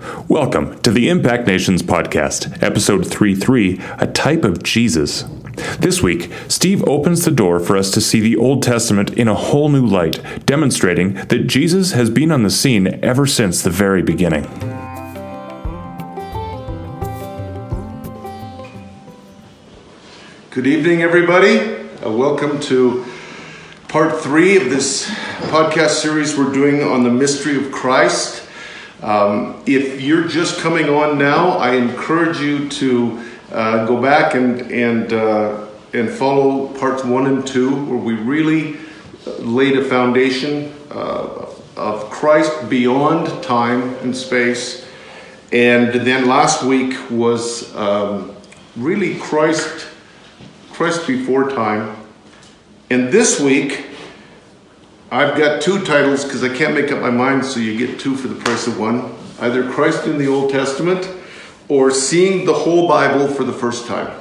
Welcome to the Impact Nations podcast, episode 33 A Type of Jesus. This week, Steve opens the door for us to see the Old Testament in a whole new light, demonstrating that Jesus has been on the scene ever since the very beginning. Good evening, everybody. Uh, welcome to part three of this podcast series we're doing on the mystery of Christ. Um, if you're just coming on now, I encourage you to uh, go back and and uh, and follow parts one and two, where we really laid a foundation uh, of Christ beyond time and space. And then last week was um, really Christ Christ before time. And this week, I've got two titles because I can't make up my mind, so you get two for the price of one. Either Christ in the Old Testament or seeing the whole Bible for the first time.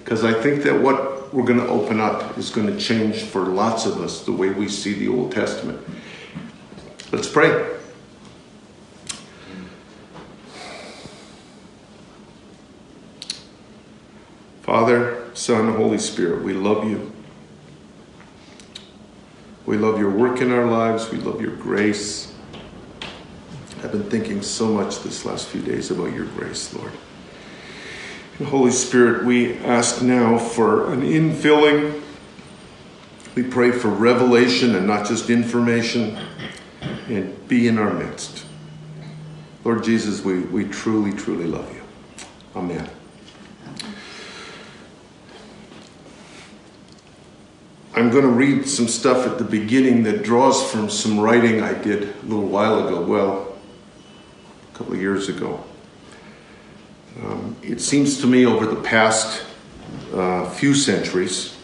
Because I think that what we're going to open up is going to change for lots of us the way we see the Old Testament. Let's pray. Father, Son, Holy Spirit, we love you. We love your work in our lives. We love your grace. I've been thinking so much this last few days about your grace, Lord. And Holy Spirit, we ask now for an infilling. We pray for revelation and not just information, and be in our midst. Lord Jesus, we, we truly, truly love you. Amen. I'm going to read some stuff at the beginning that draws from some writing I did a little while ago, well, a couple of years ago. Um, it seems to me over the past uh, few centuries,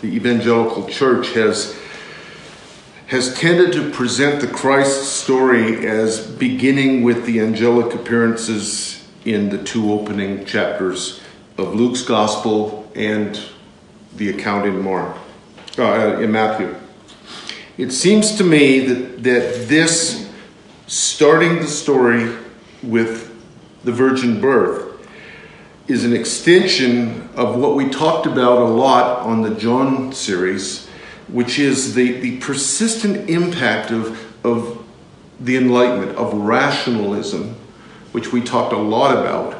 the evangelical church has has tended to present the Christ story as beginning with the angelic appearances in the two opening chapters of Luke's gospel and the account in Mark uh, in Matthew. It seems to me that, that this, starting the story with the virgin birth, is an extension of what we talked about a lot on the John series, which is the, the persistent impact of, of the Enlightenment, of rationalism, which we talked a lot about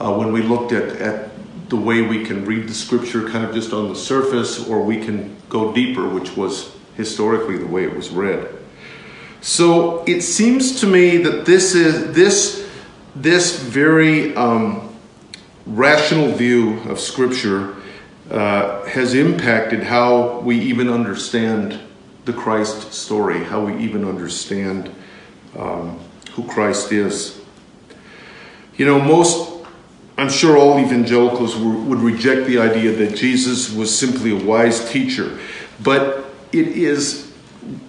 uh, when we looked at, at the way we can read the scripture kind of just on the surface, or we can go deeper, which was historically the way it was read. So it seems to me that this is this this very um, rational view of Scripture uh, has impacted how we even understand the Christ story, how we even understand um, who Christ is. You know, most I'm sure all evangelicals would reject the idea that Jesus was simply a wise teacher, but it is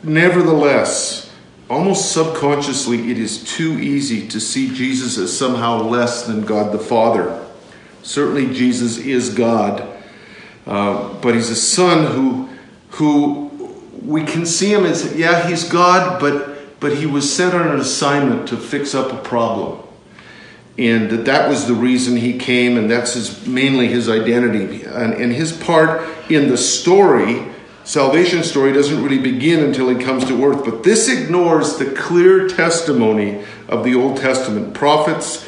nevertheless, almost subconsciously, it is too easy to see Jesus as somehow less than God the Father. Certainly, Jesus is God, uh, but he's a son who, who we can see him as, yeah, he's God, but, but he was sent on an assignment to fix up a problem and that was the reason he came and that's his mainly his identity. And, and his part in the story salvation story doesn't really begin until he comes to earth. But this ignores the clear testimony of the old testament prophets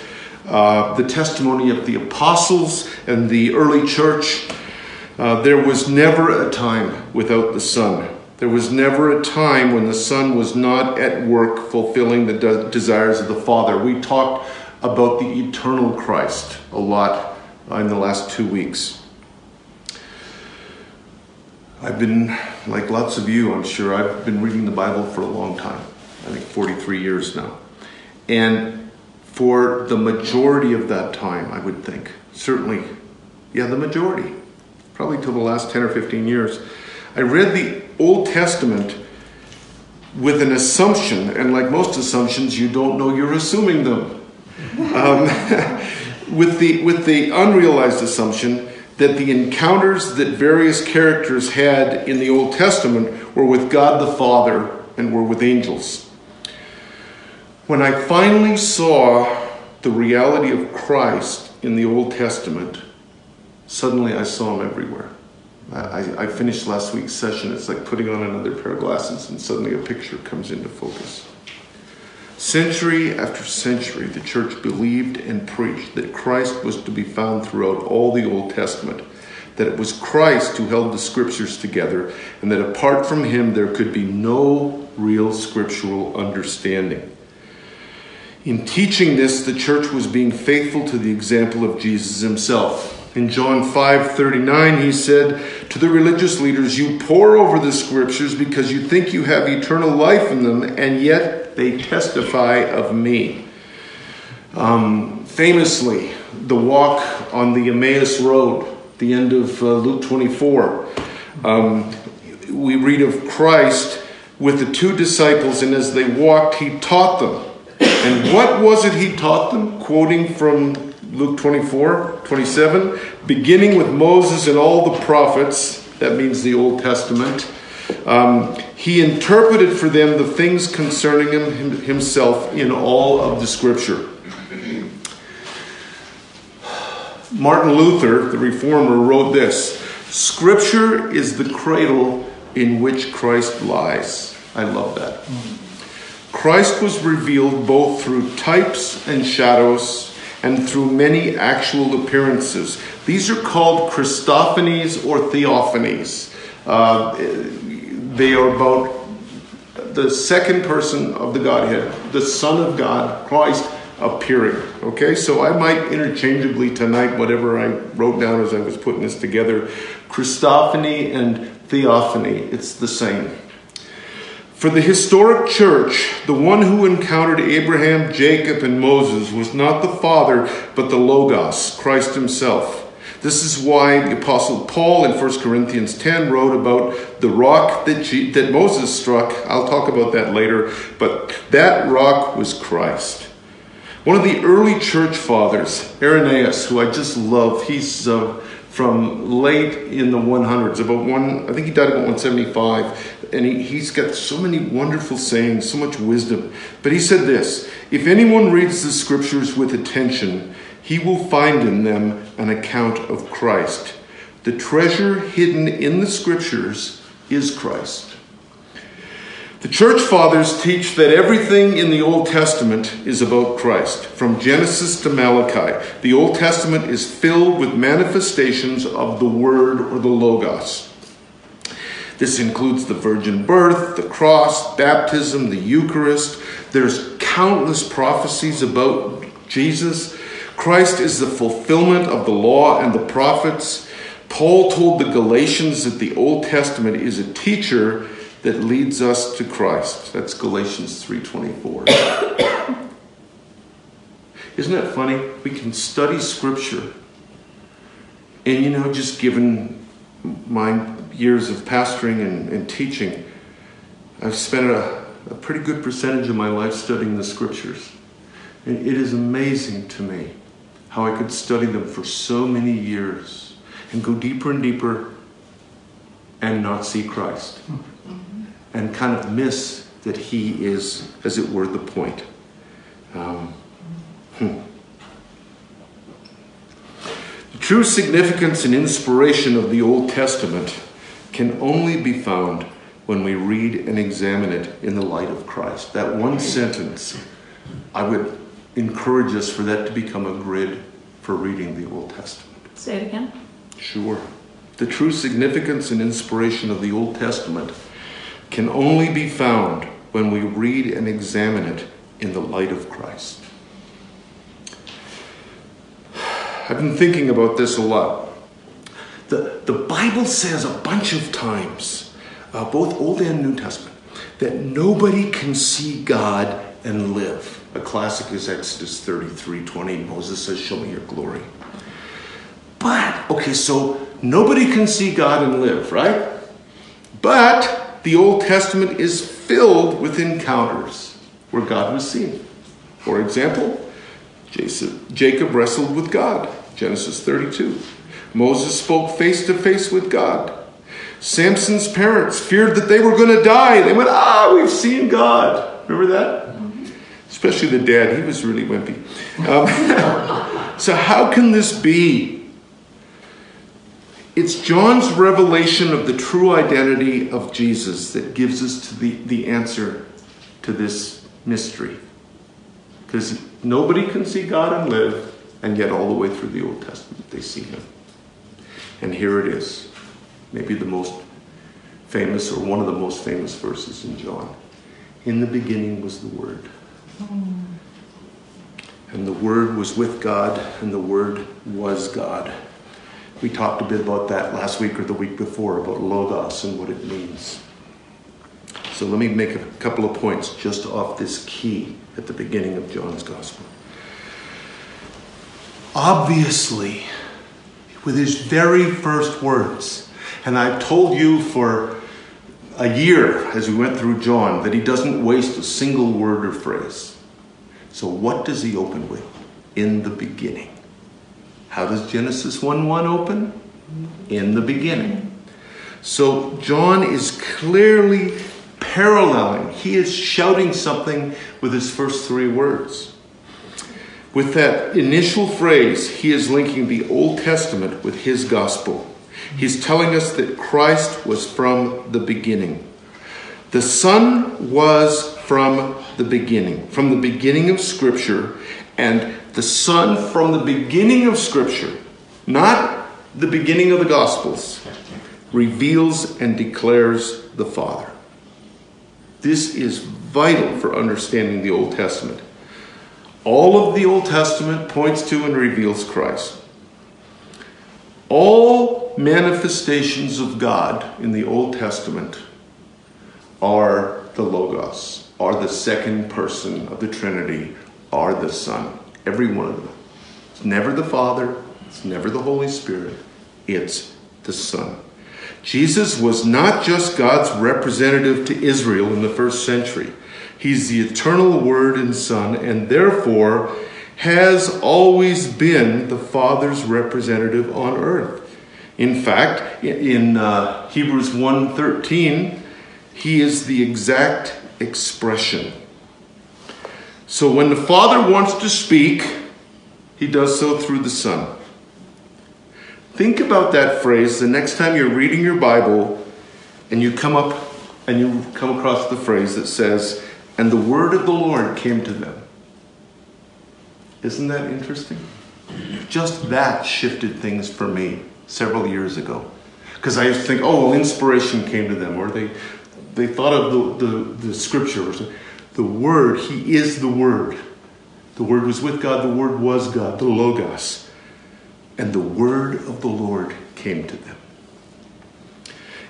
uh, the testimony of the apostles and the early church. Uh, there was never a time without the son. There was never a time when the son was not at work fulfilling the de- desires of the father. We talked about the eternal Christ a lot in the last two weeks. I've been, like lots of you, I'm sure, I've been reading the Bible for a long time. I think 43 years now. And for the majority of that time, I would think, certainly, yeah, the majority, probably till the last 10 or 15 years, I read the Old Testament with an assumption, and like most assumptions, you don't know you're assuming them um, with, the, with the unrealized assumption that the encounters that various characters had in the Old Testament were with God the Father and were with angels. When I finally saw the reality of Christ in the Old Testament, suddenly I saw him everywhere. I, I, finished last week's session. It's like putting on another pair of glasses, and suddenly a picture comes into focus. Century after century, the church believed and preached that Christ was to be found throughout all the Old Testament, that it was Christ who held the scriptures together, and that apart from him there could be no real scriptural understanding. In teaching this, the church was being faithful to the example of Jesus himself. In John 5:39 he said to the religious leaders, "You pore over the scriptures because you think you have eternal life in them, and yet they testify of me." Um, famously, the walk on the Emmaus Road, the end of uh, Luke 24, um, we read of Christ with the two disciples, and as they walked, he taught them. And what was it he taught them? Quoting from Luke 24, 27, beginning with Moses and all the prophets, that means the Old Testament, um, he interpreted for them the things concerning him himself in all of the scripture. Martin Luther, the reformer, wrote this Scripture is the cradle in which Christ lies. I love that. Christ was revealed both through types and shadows and through many actual appearances. These are called Christophanies or Theophanies. Uh, they are about the second person of the Godhead, the Son of God, Christ, appearing. Okay, so I might interchangeably tonight, whatever I wrote down as I was putting this together, Christophany and Theophany, it's the same. For the historic church, the one who encountered Abraham, Jacob, and Moses was not the Father, but the Logos, Christ Himself. This is why the Apostle Paul in 1 Corinthians 10 wrote about the rock that, G- that Moses struck. I'll talk about that later, but that rock was Christ. One of the early church fathers, Irenaeus, who I just love, he's uh, from late in the 100s, about one, I think he died about 175, and he, he's got so many wonderful sayings, so much wisdom. But he said this If anyone reads the scriptures with attention, he will find in them an account of Christ. The treasure hidden in the scriptures is Christ. The church fathers teach that everything in the Old Testament is about Christ. From Genesis to Malachi, the Old Testament is filled with manifestations of the Word or the Logos. This includes the virgin birth, the cross, baptism, the Eucharist. There's countless prophecies about Jesus. Christ is the fulfillment of the law and the prophets. Paul told the Galatians that the Old Testament is a teacher that leads us to Christ. That's Galatians 3:24. Isn't that funny? We can study scripture. And you know, just given my years of pastoring and, and teaching, I've spent a, a pretty good percentage of my life studying the scriptures. And it is amazing to me how I could study them for so many years and go deeper and deeper and not see Christ and kind of miss that he is, as it were, the point. Um, hmm. The true significance and inspiration of the Old Testament can only be found when we read and examine it in the light of Christ. That one sentence, I would encourage us for that to become a grid for reading the Old Testament. Say it again. Sure. The true significance and inspiration of the Old Testament can only be found when we read and examine it in the light of Christ. I've been thinking about this a lot. The, the Bible says a bunch of times, uh, both Old and New Testament, that nobody can see God and live. A classic is Exodus 33 20. Moses says, Show me your glory. But, okay, so nobody can see God and live, right? But the Old Testament is filled with encounters where God was seen. For example, Jacob wrestled with God, Genesis 32. Moses spoke face to face with God. Samson's parents feared that they were going to die. They went, Ah, we've seen God. Remember that? Especially the dad. He was really wimpy. Um, so, how can this be? It's John's revelation of the true identity of Jesus that gives us to the, the answer to this mystery. Because nobody can see God and live, and yet all the way through the Old Testament they see Him. And here it is, maybe the most famous or one of the most famous verses in John. In the beginning was the Word. And the Word was with God, and the Word was God. We talked a bit about that last week or the week before about Logos and what it means. So let me make a couple of points just off this key at the beginning of John's Gospel. Obviously, with his very first words, and I've told you for a year as we went through John that he doesn't waste a single word or phrase. So, what does he open with? In the beginning. How does Genesis 1 1 open? In the beginning. So, John is clearly paralleling, he is shouting something with his first three words. With that initial phrase, he is linking the Old Testament with his gospel. He's telling us that Christ was from the beginning. The Son was from the beginning, from the beginning of Scripture, and the Son from the beginning of Scripture, not the beginning of the Gospels, reveals and declares the Father. This is vital for understanding the Old Testament. All of the Old Testament points to and reveals Christ. All manifestations of God in the Old Testament are the Logos, are the second person of the Trinity, are the Son. Every one of them. It's never the Father, it's never the Holy Spirit, it's the Son. Jesus was not just God's representative to Israel in the first century. He's the eternal Word and Son, and therefore has always been the Father's representative on earth. In fact, in uh, Hebrews 1:13, he is the exact expression. So when the Father wants to speak, he does so through the Son. Think about that phrase the next time you're reading your Bible and you come up and you come across the phrase that says, and the word of the Lord came to them. Isn't that interesting? Just that shifted things for me several years ago. Because I used to think, oh, well, inspiration came to them, or they, they thought of the, the, the scripture. Or the Word, He is the Word. The Word was with God, the Word was God, the Logos. And the Word of the Lord came to them.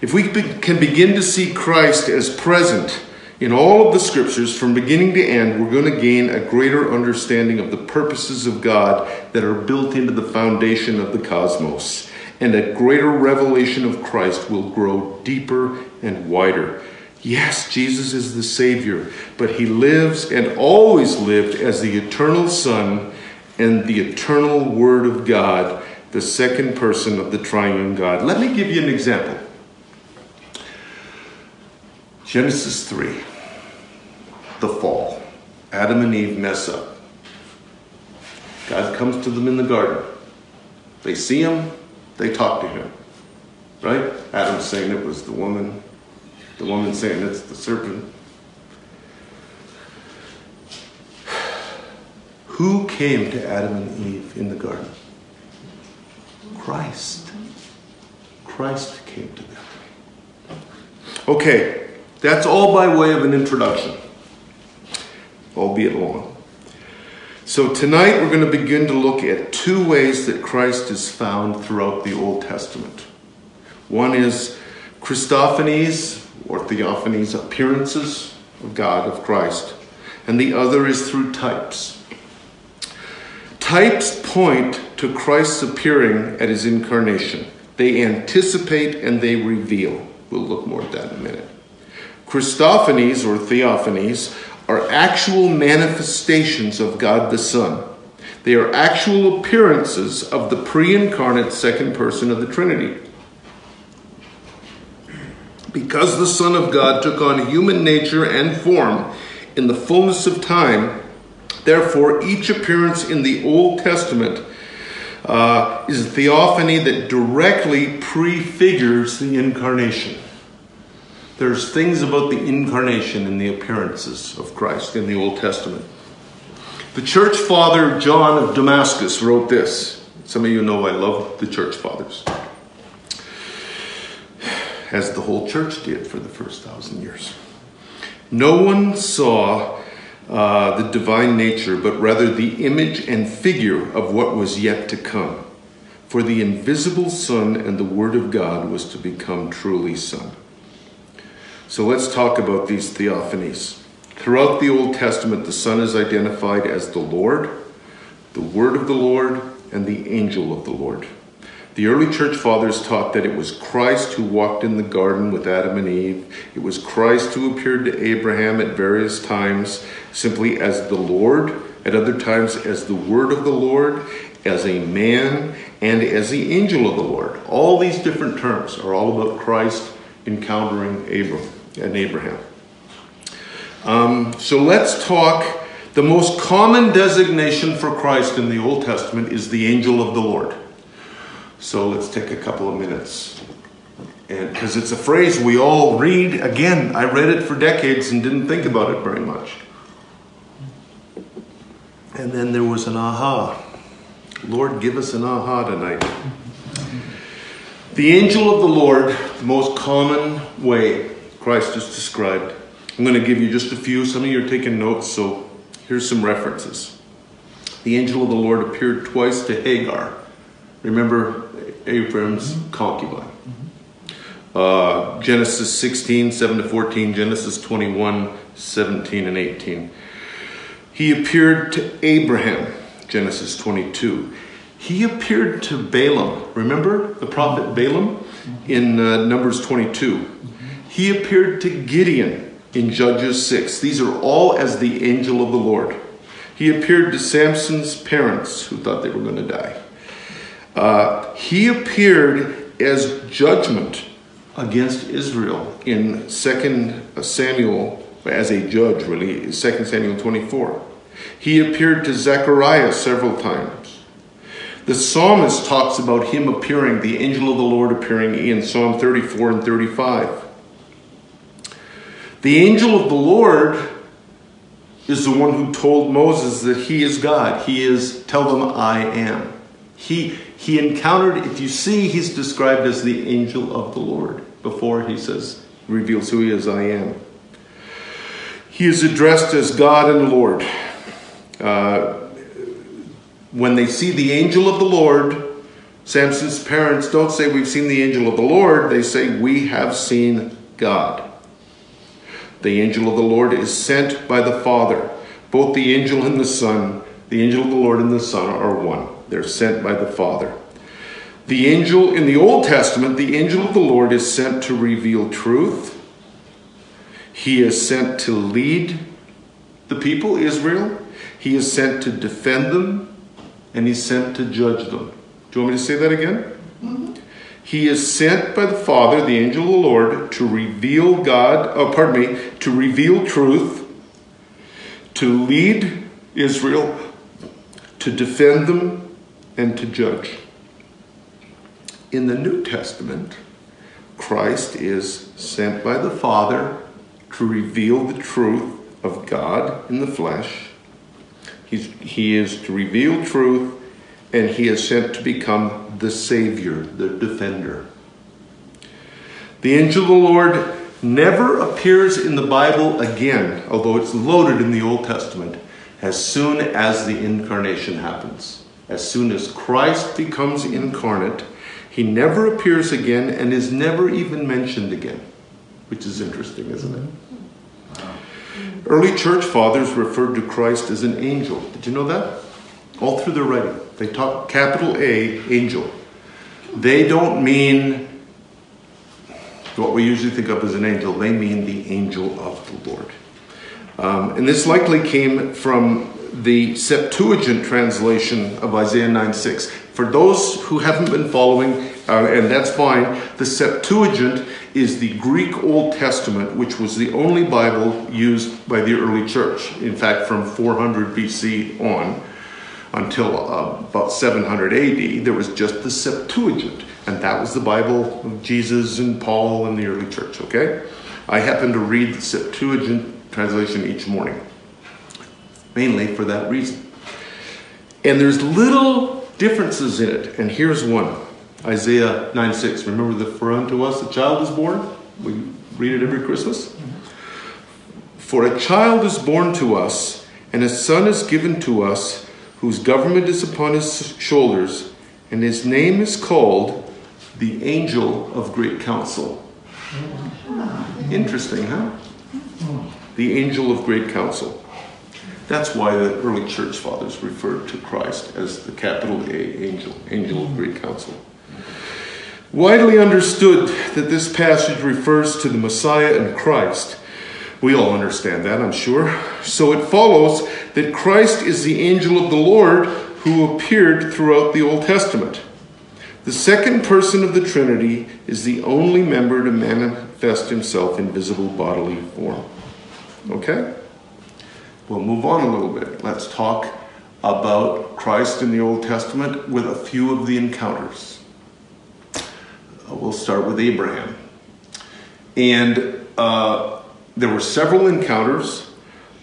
If we can begin to see Christ as present in all of the scriptures, from beginning to end, we're going to gain a greater understanding of the purposes of God that are built into the foundation of the cosmos. And a greater revelation of Christ will grow deeper and wider. Yes, Jesus is the Savior, but He lives and always lived as the eternal Son and the eternal Word of God, the second person of the triune God. Let me give you an example. Genesis 3, the fall. Adam and Eve mess up. God comes to them in the garden. They see him, they talk to him. Right? Adam's saying it was the woman, the woman saying it's the serpent. Who came to Adam and Eve in the garden? Christ. Christ came to them. Okay, that's all by way of an introduction, albeit long. So tonight we're going to begin to look at two ways that Christ is found throughout the Old Testament. One is Christophanies or theophanies, appearances of God, of Christ, and the other is through types. Types point to Christ's appearing at his incarnation. They anticipate and they reveal. We'll look more at that in a minute. Christophanies or theophanies are actual manifestations of God the Son. They are actual appearances of the pre incarnate second person of the Trinity. Because the Son of God took on human nature and form in the fullness of time, Therefore, each appearance in the Old Testament uh, is a theophany that directly prefigures the incarnation. There's things about the incarnation and the appearances of Christ in the Old Testament. The church father John of Damascus wrote this. Some of you know I love the church fathers, as the whole church did for the first thousand years. No one saw uh, the divine nature, but rather the image and figure of what was yet to come. For the invisible Son and the Word of God was to become truly Son. So let's talk about these theophanies. Throughout the Old Testament, the Son is identified as the Lord, the Word of the Lord, and the angel of the Lord. The early church fathers taught that it was Christ who walked in the garden with Adam and Eve. It was Christ who appeared to Abraham at various times simply as the Lord, at other times as the Word of the Lord, as a man, and as the angel of the Lord. All these different terms are all about Christ encountering Abram and Abraham. Um, so let's talk. The most common designation for Christ in the Old Testament is the angel of the Lord. So let's take a couple of minutes. And because it's a phrase we all read, again, I read it for decades and didn't think about it very much. And then there was an aha. Lord, give us an aha tonight. The angel of the Lord, the most common way Christ is described. I'm going to give you just a few. Some of you are taking notes, so here's some references. The angel of the Lord appeared twice to Hagar. Remember Abram's concubine. Uh, Genesis 16, 7 to 14, Genesis 21, 17 and 18. He appeared to Abraham, Genesis 22. He appeared to Balaam. Remember the prophet Balaam in uh, Numbers 22. He appeared to Gideon in Judges 6. These are all as the angel of the Lord. He appeared to Samson's parents who thought they were going to die. Uh, he appeared as judgment against Israel in 2 Samuel, as a judge, really, 2 Samuel 24. He appeared to Zechariah several times. The psalmist talks about him appearing, the angel of the Lord appearing in Psalm 34 and 35. The angel of the Lord is the one who told Moses that he is God. He is, tell them, I am. He, he encountered, if you see, he's described as the angel of the Lord before he says, reveals who he is, I am. He is addressed as God and Lord. Uh, when they see the angel of the Lord, Samson's parents don't say, We've seen the angel of the Lord. They say, We have seen God. The angel of the Lord is sent by the Father. Both the angel and the Son, the angel of the Lord and the Son are one. They're sent by the Father. The angel in the Old Testament, the angel of the Lord is sent to reveal truth. He is sent to lead the people, Israel. He is sent to defend them. And he's sent to judge them. Do you want me to say that again? Mm-hmm. He is sent by the Father, the angel of the Lord, to reveal God, oh, pardon me, to reveal truth, to lead Israel, to defend them, and to judge. In the New Testament, Christ is sent by the Father to reveal the truth of God in the flesh. He's, he is to reveal truth, and he is sent to become the Savior, the Defender. The angel of the Lord never appears in the Bible again, although it's loaded in the Old Testament, as soon as the incarnation happens. As soon as Christ becomes incarnate, he never appears again and is never even mentioned again, which is interesting, isn't it? Mm-hmm. Early church fathers referred to Christ as an angel. Did you know that? All through their writing. They talk capital A, angel. They don't mean what we usually think of as an angel, they mean the angel of the Lord. Um, and this likely came from the Septuagint translation of Isaiah 9 6. For those who haven't been following, uh, and that's fine. The Septuagint is the Greek Old Testament, which was the only Bible used by the early church. In fact, from 400 BC on until uh, about 700 AD, there was just the Septuagint, and that was the Bible of Jesus and Paul and the early church, okay? I happen to read the Septuagint translation each morning, mainly for that reason. And there's little differences in it, and here's one. Isaiah 9 6. Remember the for unto us a child is born? We read it every Christmas. For a child is born to us, and a son is given to us, whose government is upon his shoulders, and his name is called the Angel of Great Counsel. Interesting, huh? The Angel of Great Counsel. That's why the early church fathers referred to Christ as the capital A angel, angel of great counsel. Widely understood that this passage refers to the Messiah and Christ. We all understand that, I'm sure. So it follows that Christ is the angel of the Lord who appeared throughout the Old Testament. The second person of the Trinity is the only member to manifest himself in visible bodily form. Okay? We'll move on a little bit. Let's talk about Christ in the Old Testament with a few of the encounters. Uh, we'll start with Abraham. And uh, there were several encounters,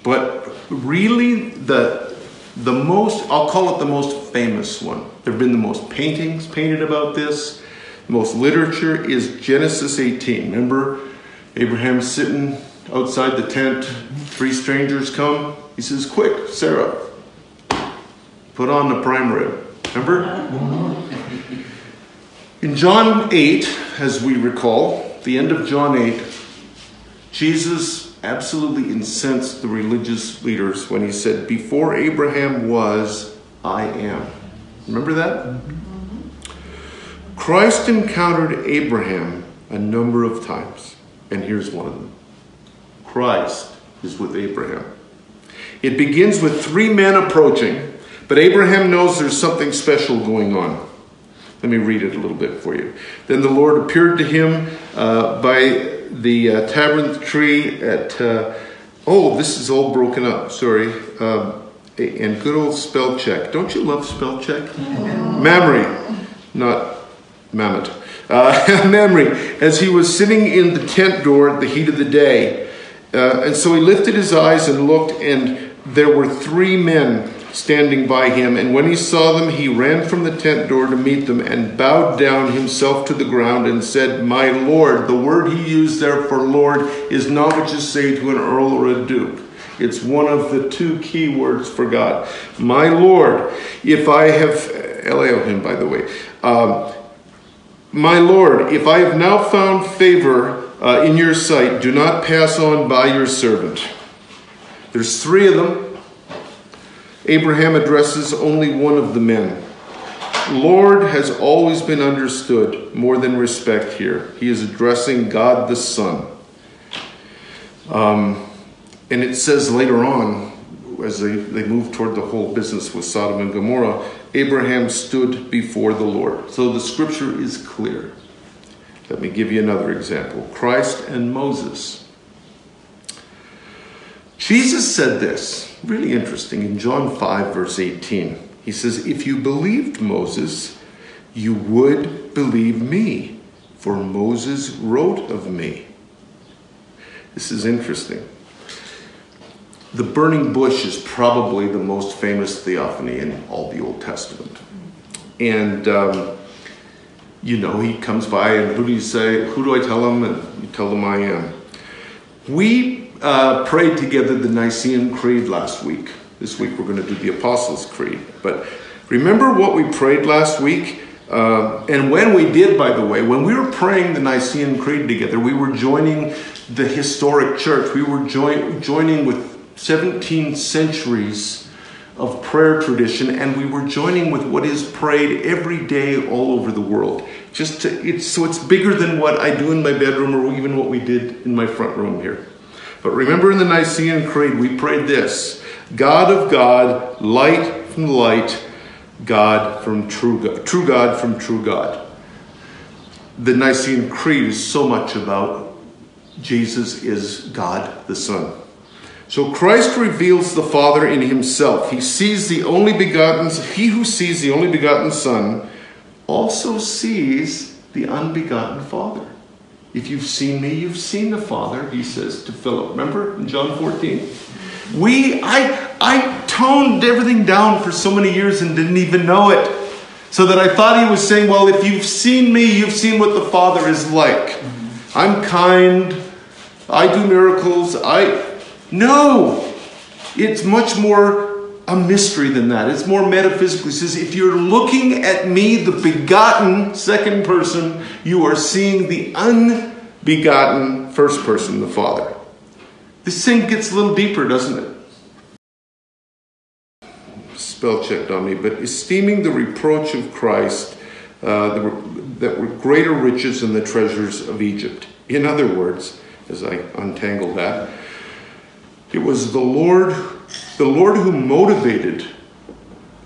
but really the, the most, I'll call it the most famous one. There have been the most paintings painted about this. The most literature is Genesis 18. Remember, Abraham sitting outside the tent, three strangers come. He says, Quick, Sarah, put on the prime rib. Remember? In John 8, as we recall, the end of John 8, Jesus absolutely incensed the religious leaders when he said, Before Abraham was, I am. Remember that? Christ encountered Abraham a number of times, and here's one of them Christ is with Abraham. It begins with three men approaching, but Abraham knows there's something special going on. Let me read it a little bit for you. Then the Lord appeared to him uh, by the uh, tabernacle tree at. Uh, oh, this is all broken up. Sorry. Um, and good old spell check. Don't you love spell check? Mamre, not Mamet. Uh, Mamre, as he was sitting in the tent door at the heat of the day. Uh, and so he lifted his eyes and looked, and there were three men standing by him, and when he saw them, he ran from the tent door to meet them and bowed down himself to the ground and said, My Lord. The word he used there for Lord is not what you say to an earl or a duke. It's one of the two key words for God. My Lord, if I have, Elohim, by the way, um, my Lord, if I have now found favor uh, in your sight, do not pass on by your servant. There's three of them. Abraham addresses only one of the men. Lord has always been understood more than respect here. He is addressing God the Son. Um, and it says later on, as they, they move toward the whole business with Sodom and Gomorrah, Abraham stood before the Lord. So the scripture is clear. Let me give you another example Christ and Moses. Jesus said this, really interesting, in John 5, verse 18. He says, If you believed Moses, you would believe me, for Moses wrote of me. This is interesting. The burning bush is probably the most famous theophany in all the Old Testament. And, um, you know, he comes by, and who do you say? Who do I tell him? And you tell them I am. We uh, prayed together the Nicene Creed last week. This week we're going to do the Apostles' Creed. But remember what we prayed last week? Uh, and when we did, by the way, when we were praying the Nicene Creed together, we were joining the historic church. We were join, joining with 17 centuries of prayer tradition, and we were joining with what is prayed every day all over the world. Just to, it's, so it's bigger than what I do in my bedroom or even what we did in my front room here. But remember in the Nicene Creed, we prayed this God of God, light from light, God from true God, true God from true God. the Nicene Creed is so much about Jesus is God the Son. So Christ reveals the Father in himself. He sees the only begotten, he who sees the only begotten Son also sees the unbegotten Father. If you've seen me, you've seen the Father, he says to Philip. Remember in John 14? We, I, I toned everything down for so many years and didn't even know it. So that I thought he was saying, well, if you've seen me, you've seen what the Father is like. I'm kind. I do miracles. I, no, it's much more a mystery than that. It's more metaphysical. He says, if you're looking at me, the begotten second person, you are seeing the unbegotten first person, the Father. This thing gets a little deeper, doesn't it? Spell checked on me, but esteeming the reproach of Christ uh, that were greater riches than the treasures of Egypt. In other words, as I untangle that, it was the Lord, the Lord who motivated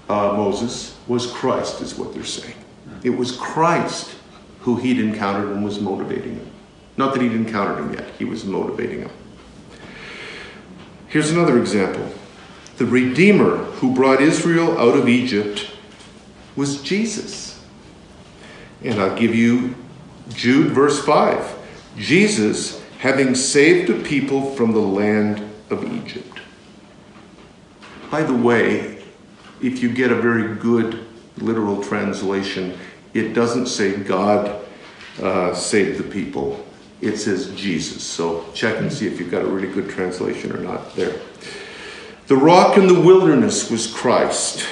uh, Moses was Christ, is what they're saying. It was Christ who he'd encountered and was motivating him. Not that he'd encountered him yet, he was motivating him. Here's another example. The Redeemer who brought Israel out of Egypt was Jesus. And I'll give you Jude verse 5. Jesus, having saved a people from the land of Egypt. By the way, if you get a very good literal translation, it doesn't say God uh, saved the people. It says Jesus. So check and see if you've got a really good translation or not there. The rock in the wilderness was Christ.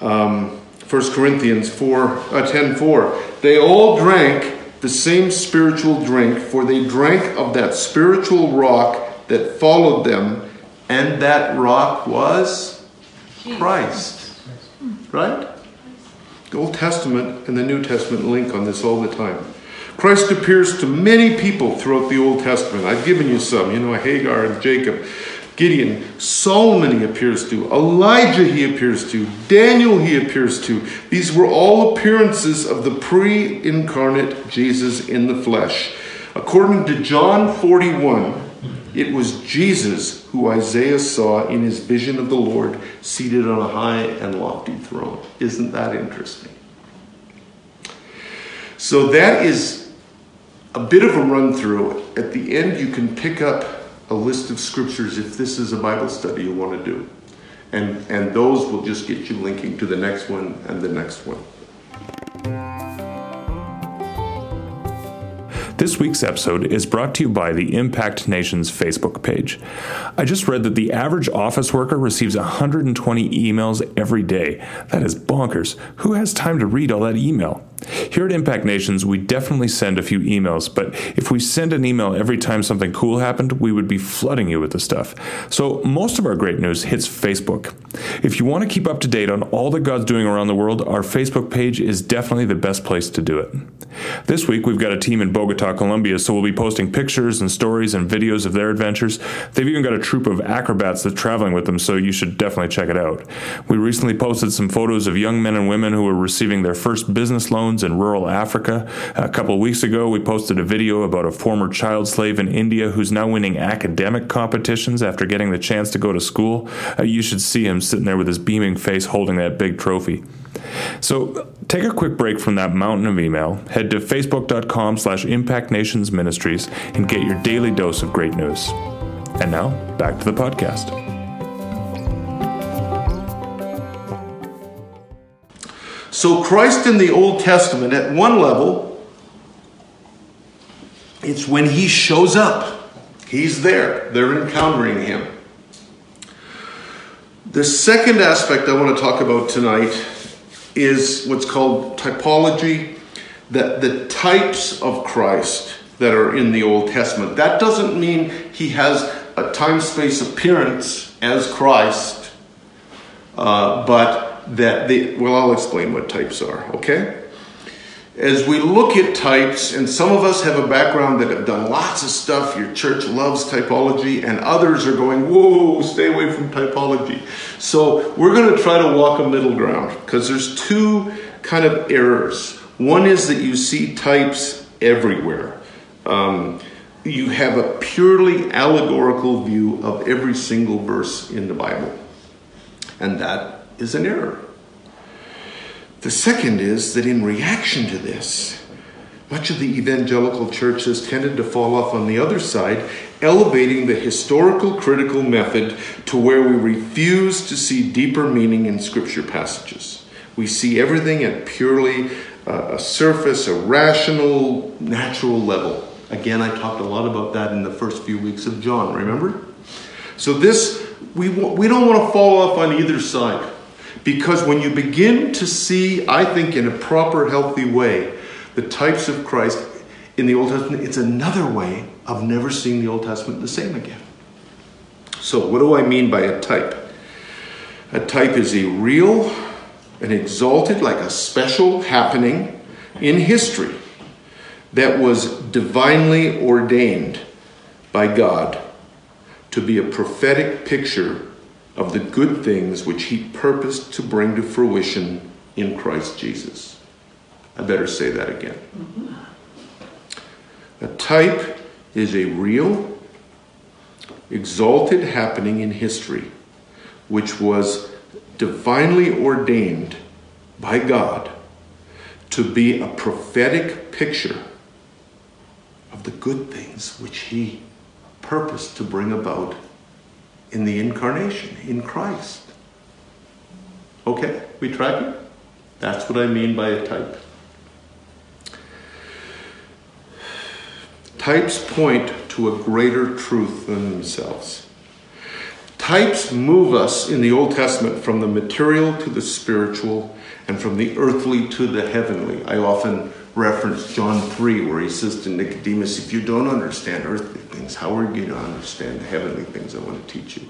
Um, 1 Corinthians 4, uh, 10 4. They all drank the same spiritual drink, for they drank of that spiritual rock that followed them, and that rock was Christ. Right? The Old Testament and the New Testament link on this all the time. Christ appears to many people throughout the Old Testament. I've given you some, you know, Hagar and Jacob, Gideon, Solomon he appears to, Elijah he appears to, Daniel he appears to. These were all appearances of the pre incarnate Jesus in the flesh. According to John 41, it was Jesus who Isaiah saw in his vision of the Lord seated on a high and lofty throne. Isn't that interesting? So that is a bit of a run through. At the end, you can pick up a list of scriptures if this is a Bible study you want to do. And, and those will just get you linking to the next one and the next one. This week's episode is brought to you by the Impact Nations Facebook page. I just read that the average office worker receives 120 emails every day. That is bonkers. Who has time to read all that email? Here at Impact Nations, we definitely send a few emails, but if we send an email every time something cool happened, we would be flooding you with the stuff. So most of our great news hits Facebook. If you want to keep up to date on all that God's doing around the world, our Facebook page is definitely the best place to do it. This week, we've got a team in Bogota, Colombia, so we'll be posting pictures and stories and videos of their adventures. They've even got a troupe of acrobats that's traveling with them, so you should definitely check it out. We recently posted some photos of young men and women who are receiving their first business loans in rural Africa. A couple weeks ago, we posted a video about a former child slave in India who's now winning academic competitions after getting the chance to go to school. Uh, you should see him sitting there with his beaming face holding that big trophy. So take a quick break from that mountain of email, head to facebook.com slash impactnationsministries and get your daily dose of great news. And now, back to the podcast. So, Christ in the Old Testament, at one level, it's when he shows up. He's there, they're encountering him. The second aspect I want to talk about tonight is what's called typology, that the types of Christ that are in the Old Testament. That doesn't mean he has a time space appearance as Christ, uh, but that the well, I'll explain what types are, okay? As we look at types, and some of us have a background that have done lots of stuff, your church loves typology, and others are going, whoa, stay away from typology. So we're going to try to walk a middle ground because there's two kind of errors. One is that you see types everywhere. Um, you have a purely allegorical view of every single verse in the Bible. And that is an error. The second is that in reaction to this, much of the evangelical church has tended to fall off on the other side, elevating the historical critical method to where we refuse to see deeper meaning in scripture passages. We see everything at purely uh, a surface, a rational, natural level. Again, I talked a lot about that in the first few weeks of John, remember? So, this, we, we don't want to fall off on either side. Because when you begin to see, I think, in a proper, healthy way, the types of Christ in the Old Testament, it's another way of never seeing the Old Testament the same again. So, what do I mean by a type? A type is a real, an exalted, like a special happening in history that was divinely ordained by God to be a prophetic picture of the good things which He purposed to bring to fruition in Christ Jesus. I better say that again. Mm-hmm. A type is a real, exalted happening in history which was divinely ordained by God to be a prophetic picture of the good things which He purposed to bring about in the incarnation, in Christ. Okay, we tracking? That's what I mean by a type. Types point to a greater truth than themselves. Types move us in the Old Testament from the material to the spiritual and from the earthly to the heavenly. I often reference John 3, where he says to Nicodemus, If you don't understand earthly things, how are you going to understand the heavenly things I want to teach you?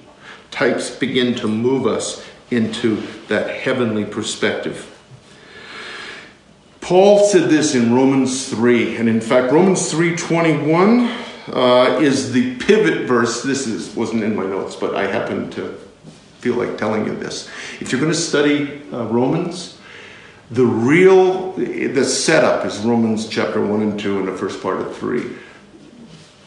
Types begin to move us into that heavenly perspective. Paul said this in Romans 3, and in fact, Romans 3:21 uh, is the pivot verse. This is, wasn't in my notes, but I happen to feel like telling you this. If you're going to study uh, Romans, the real, the setup is Romans chapter 1 and 2 and the first part of 3.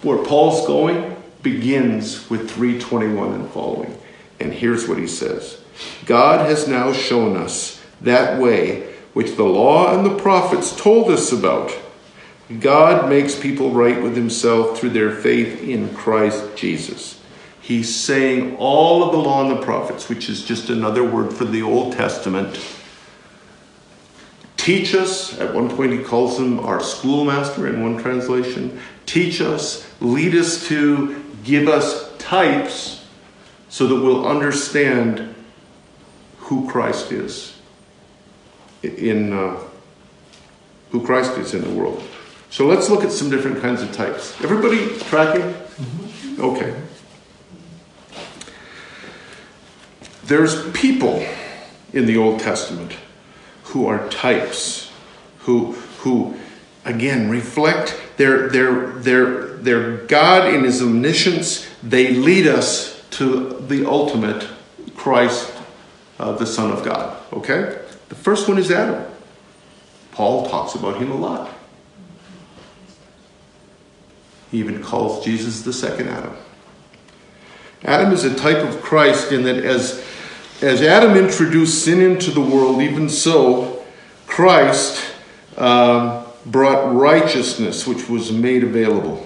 Where Paul's going begins with 321 and following. And here's what he says God has now shown us that way which the law and the prophets told us about. God makes people right with himself through their faith in Christ Jesus. He's saying all of the law and the prophets, which is just another word for the Old Testament, Teach us, at one point he calls him our schoolmaster in one translation. Teach us, lead us to, give us types so that we'll understand who Christ is in uh, who Christ is in the world. So let's look at some different kinds of types. Everybody tracking? Mm-hmm. Okay. There's people in the Old Testament who are types, who, who again, reflect their, their, their, their God in His omniscience. They lead us to the ultimate Christ, uh, the Son of God. Okay? The first one is Adam. Paul talks about him a lot. He even calls Jesus the second Adam. Adam is a type of Christ in that as as Adam introduced sin into the world, even so, Christ um, brought righteousness, which was made available.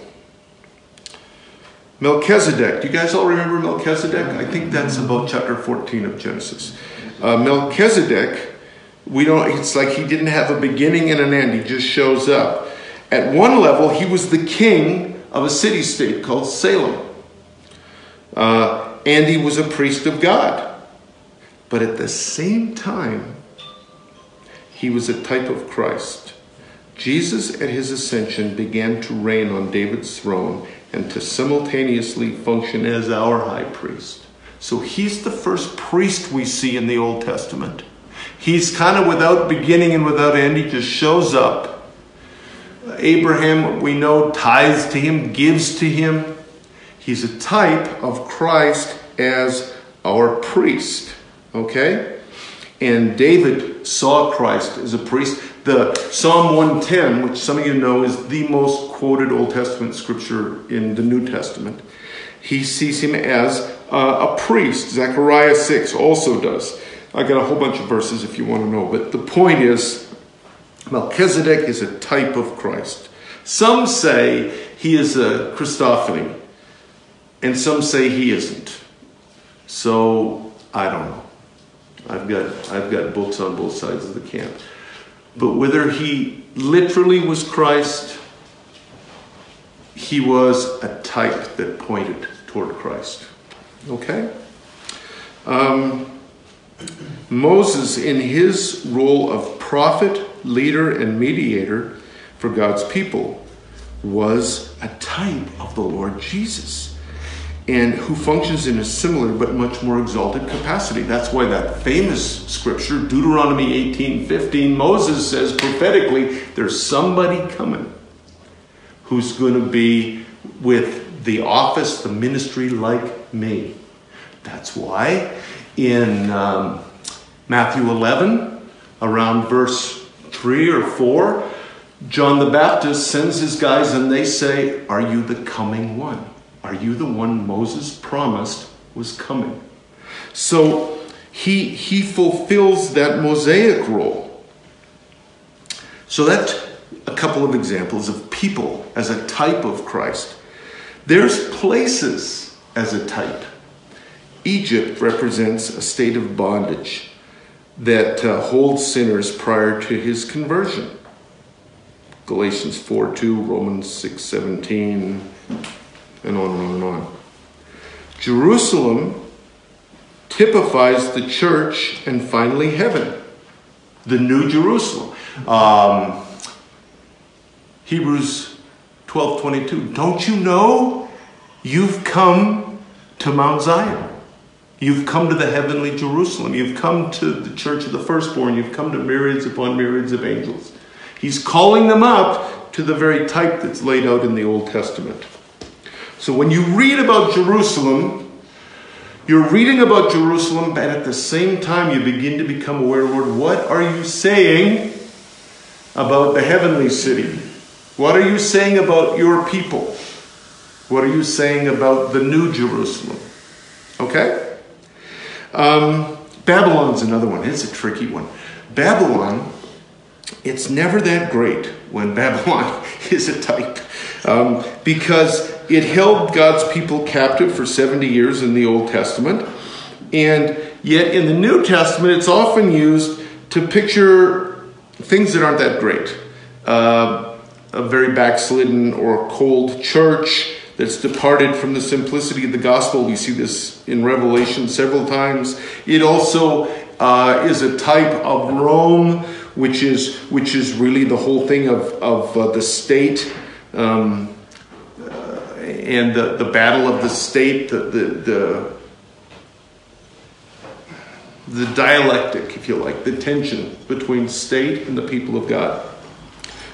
Melchizedek, do you guys all remember Melchizedek? I think that's about chapter 14 of Genesis. Uh, Melchizedek, we don't, it's like he didn't have a beginning and an end, he just shows up. At one level, he was the king of a city state called Salem. Uh, and he was a priest of God. But at the same time, he was a type of Christ. Jesus at his ascension began to reign on David's throne and to simultaneously function as our high priest. So he's the first priest we see in the Old Testament. He's kind of without beginning and without end. He just shows up. Abraham, we know, tithes to him, gives to him. He's a type of Christ as our priest. Okay? And David saw Christ as a priest. The Psalm 110, which some of you know is the most quoted Old Testament scripture in the New Testament, he sees him as uh, a priest. Zechariah 6 also does. I got a whole bunch of verses if you want to know, but the point is Melchizedek is a type of Christ. Some say he is a Christophany, and some say he isn't. So I don't know. I've got I've got books on both sides of the camp. But whether he literally was Christ, he was a type that pointed toward Christ. Okay? Um, Moses, in his role of prophet, leader, and mediator for God's people, was a type of the Lord Jesus and who functions in a similar but much more exalted capacity. That's why that famous scripture, Deuteronomy 18 15, Moses says prophetically, there's somebody coming who's going to be with the office, the ministry like me. That's why in um, Matthew 11, around verse 3 or 4, John the Baptist sends his guys and they say, Are you the coming one? Are you the one Moses promised was coming? So he, he fulfills that Mosaic role. So that's a couple of examples of people as a type of Christ. There's places as a type. Egypt represents a state of bondage that uh, holds sinners prior to his conversion. Galatians 4 2, Romans 6 17, and on and on and on. Jerusalem typifies the church and finally heaven, the new Jerusalem. Um, Hebrews 12 22. Don't you know you've come to Mount Zion? You've come to the heavenly Jerusalem. You've come to the church of the firstborn. You've come to myriads upon myriads of angels. He's calling them up to the very type that's laid out in the Old Testament. So when you read about Jerusalem, you're reading about Jerusalem, but at the same time, you begin to become aware, Lord, what are you saying about the heavenly city? What are you saying about your people? What are you saying about the new Jerusalem? Okay? Um, Babylon's another one. It's a tricky one. Babylon, it's never that great when Babylon is a type um, because it held God's people captive for 70 years in the Old Testament. And yet in the New Testament, it's often used to picture things that aren't that great. Uh, a very backslidden or cold church that's departed from the simplicity of the gospel. We see this in Revelation several times. It also uh, is a type of Rome, which is which is really the whole thing of of uh, the state. Um, and the, the battle of the state, the, the, the, the dialectic, if you like, the tension between state and the people of God.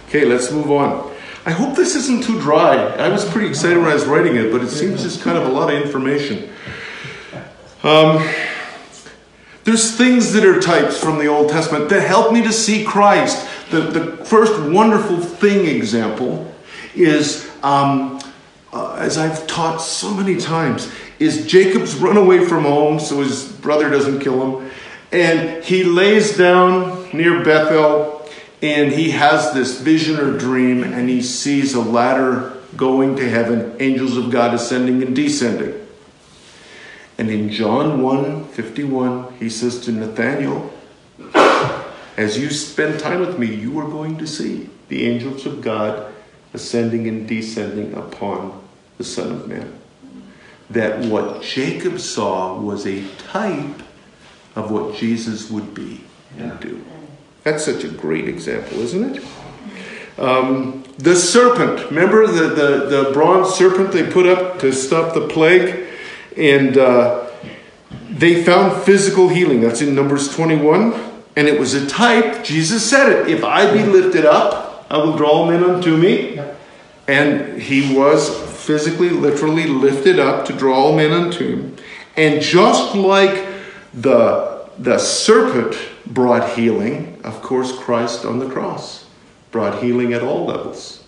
Okay, let's move on. I hope this isn't too dry. I was pretty excited when I was writing it, but it seems just kind of a lot of information. Um, there's things that are types from the Old Testament that help me to see Christ. The, the first wonderful thing example is um, uh, as I've taught so many times, is Jacob's run away from home so his brother doesn't kill him. And he lays down near Bethel and he has this vision or dream and he sees a ladder going to heaven, angels of God ascending and descending. And in John 1 51, he says to Nathanael, As you spend time with me, you are going to see the angels of God ascending and descending upon the Son of Man. That what Jacob saw was a type of what Jesus would be and do. That's such a great example, isn't it? Um, the serpent, remember the, the, the bronze serpent they put up to stop the plague? And uh, they found physical healing. That's in Numbers 21. And it was a type. Jesus said it If I be lifted up, I will draw men unto me. And he was physically, literally lifted up to draw all men unto him. And just like the, the serpent brought healing. Of course, Christ on the cross brought healing at all levels.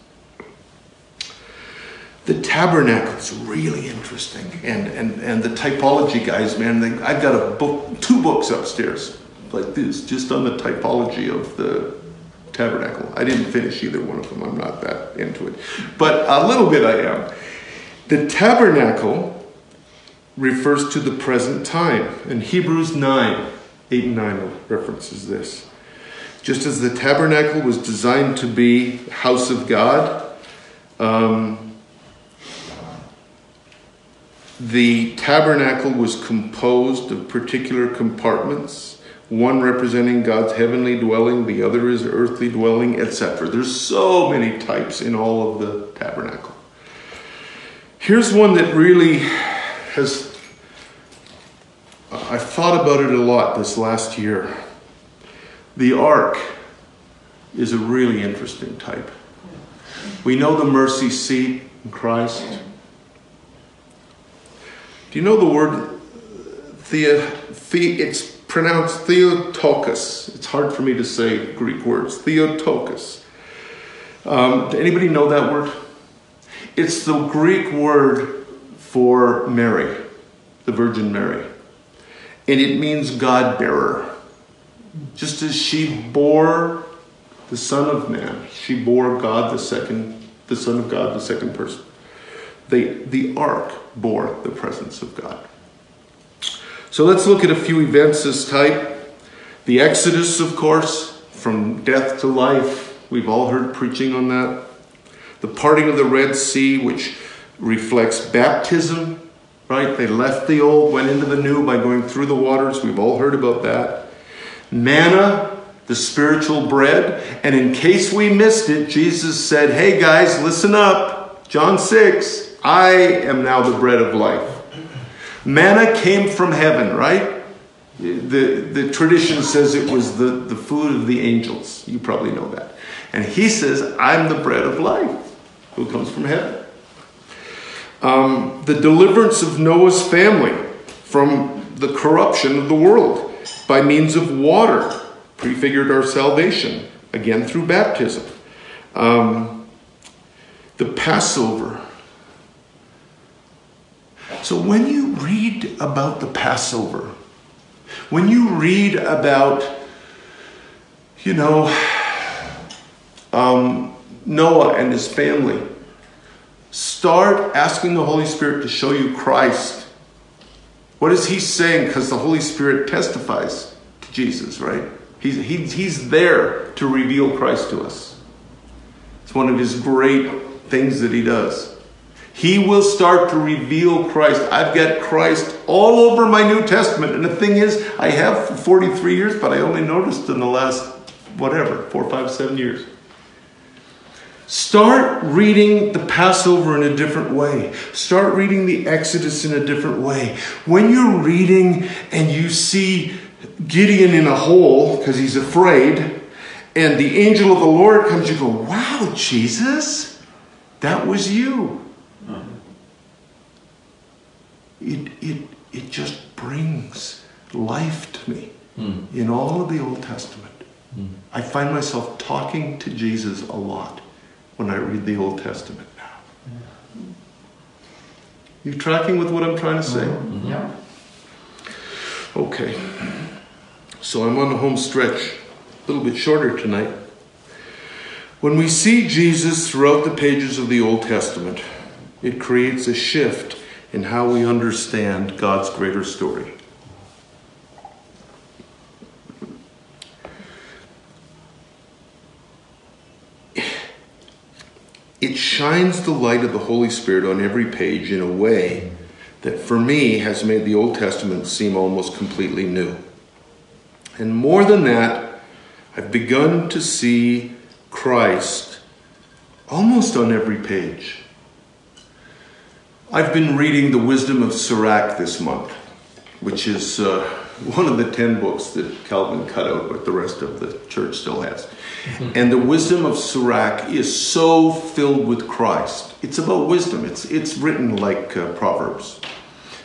The tabernacle is really interesting, and, and, and the typology guys, man, they, I've got a book, two books upstairs like this, just on the typology of the tabernacle. I didn't finish either one of them. I'm not that into it, but a little bit I am. The tabernacle refers to the present time. In Hebrews 9, 8 and 9 references this. Just as the tabernacle was designed to be the house of God, um, the tabernacle was composed of particular compartments, one representing God's heavenly dwelling, the other is earthly dwelling, etc. There's so many types in all of the tabernacle. Here's one that really has I've thought about it a lot this last year. The ark is a really interesting type. We know the mercy seat in Christ. Do you know the word thea, the, it's pronounced Theotokos. It's hard for me to say Greek words. Theotokos. Um, anybody know that word? It's the Greek word for Mary, the Virgin Mary and it means God bearer. Just as she bore the Son of Man, she bore God the second, the Son of God, the second person. The, the ark bore the presence of God. So let's look at a few events as type. The Exodus, of course, from death to life. We've all heard preaching on that. The parting of the Red Sea, which reflects baptism right? They left the old, went into the new by going through the waters. We've all heard about that. Manna, the spiritual bread. And in case we missed it, Jesus said, Hey guys, listen up. John 6, I am now the bread of life. Manna came from heaven, right? The, the tradition says it was the, the food of the angels. You probably know that. And he says, I'm the bread of life who comes from heaven um, the deliverance of Noah's family from the corruption of the world by means of water prefigured our salvation, again through baptism. Um, the Passover. So when you read about the Passover, when you read about, you know, um, Noah and his family, Start asking the Holy Spirit to show you Christ. What is He saying? Because the Holy Spirit testifies to Jesus, right? He's, he's, he's there to reveal Christ to us. It's one of His great things that He does. He will start to reveal Christ. I've got Christ all over my New Testament. And the thing is, I have for 43 years, but I only noticed in the last, whatever, four, five, seven years. Start reading the Passover in a different way. Start reading the Exodus in a different way. When you're reading and you see Gideon in a hole because he's afraid, and the angel of the Lord comes, you go, Wow, Jesus, that was you. It, it, it just brings life to me mm. in all of the Old Testament. Mm. I find myself talking to Jesus a lot when I read the Old Testament now. You tracking with what I'm trying to say? Mm-hmm. Yeah. Okay. So I'm on the home stretch, a little bit shorter tonight. When we see Jesus throughout the pages of the Old Testament, it creates a shift in how we understand God's greater story. It shines the light of the Holy Spirit on every page in a way that for me has made the Old Testament seem almost completely new. And more than that, I've begun to see Christ almost on every page. I've been reading The Wisdom of Sirach this month, which is uh, one of the 10 books that Calvin cut out, but the rest of the church still has. And the wisdom of Sirach is so filled with Christ. It's about wisdom. It's, it's written like uh, Proverbs.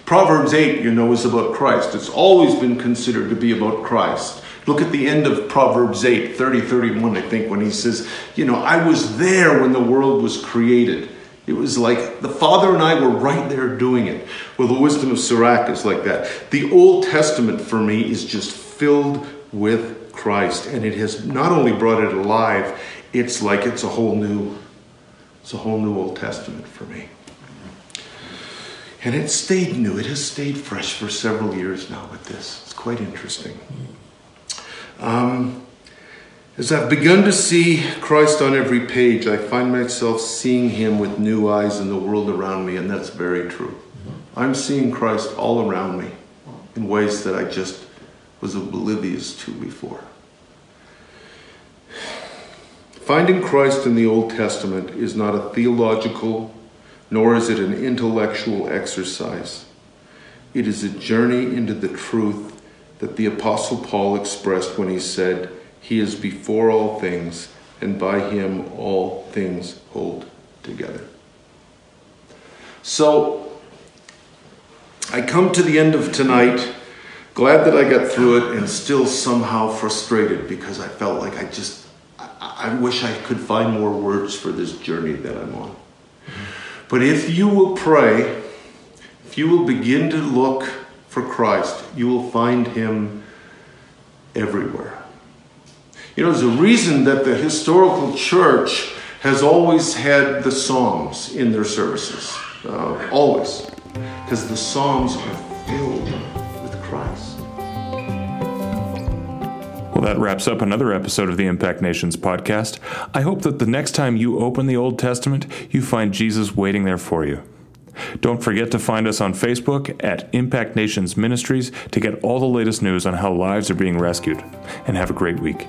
Proverbs 8, you know, is about Christ. It's always been considered to be about Christ. Look at the end of Proverbs 8, 30, 31, I think, when he says, You know, I was there when the world was created. It was like the Father and I were right there doing it. Well, the wisdom of Sirach is like that. The Old Testament for me is just filled with Christ, and it has not only brought it alive, it's like it's a whole new, it's a whole new Old Testament for me. And it stayed new. It has stayed fresh for several years now with this. It's quite interesting. Um, as I've begun to see Christ on every page, I find myself seeing him with new eyes in the world around me, and that's very true. I'm seeing Christ all around me in ways that I just was oblivious to before. Finding Christ in the Old Testament is not a theological, nor is it an intellectual exercise. It is a journey into the truth that the Apostle Paul expressed when he said, He is before all things, and by him all things hold together. So, I come to the end of tonight, glad that I got through it, and still somehow frustrated because I felt like I just, I, I wish I could find more words for this journey that I'm on. But if you will pray, if you will begin to look for Christ, you will find him everywhere. You know, there's a reason that the historical church has always had the Psalms in their services. Uh, always. Because the Psalms are filled with Christ. Well, that wraps up another episode of the Impact Nations podcast. I hope that the next time you open the Old Testament, you find Jesus waiting there for you. Don't forget to find us on Facebook at Impact Nations Ministries to get all the latest news on how lives are being rescued. And have a great week.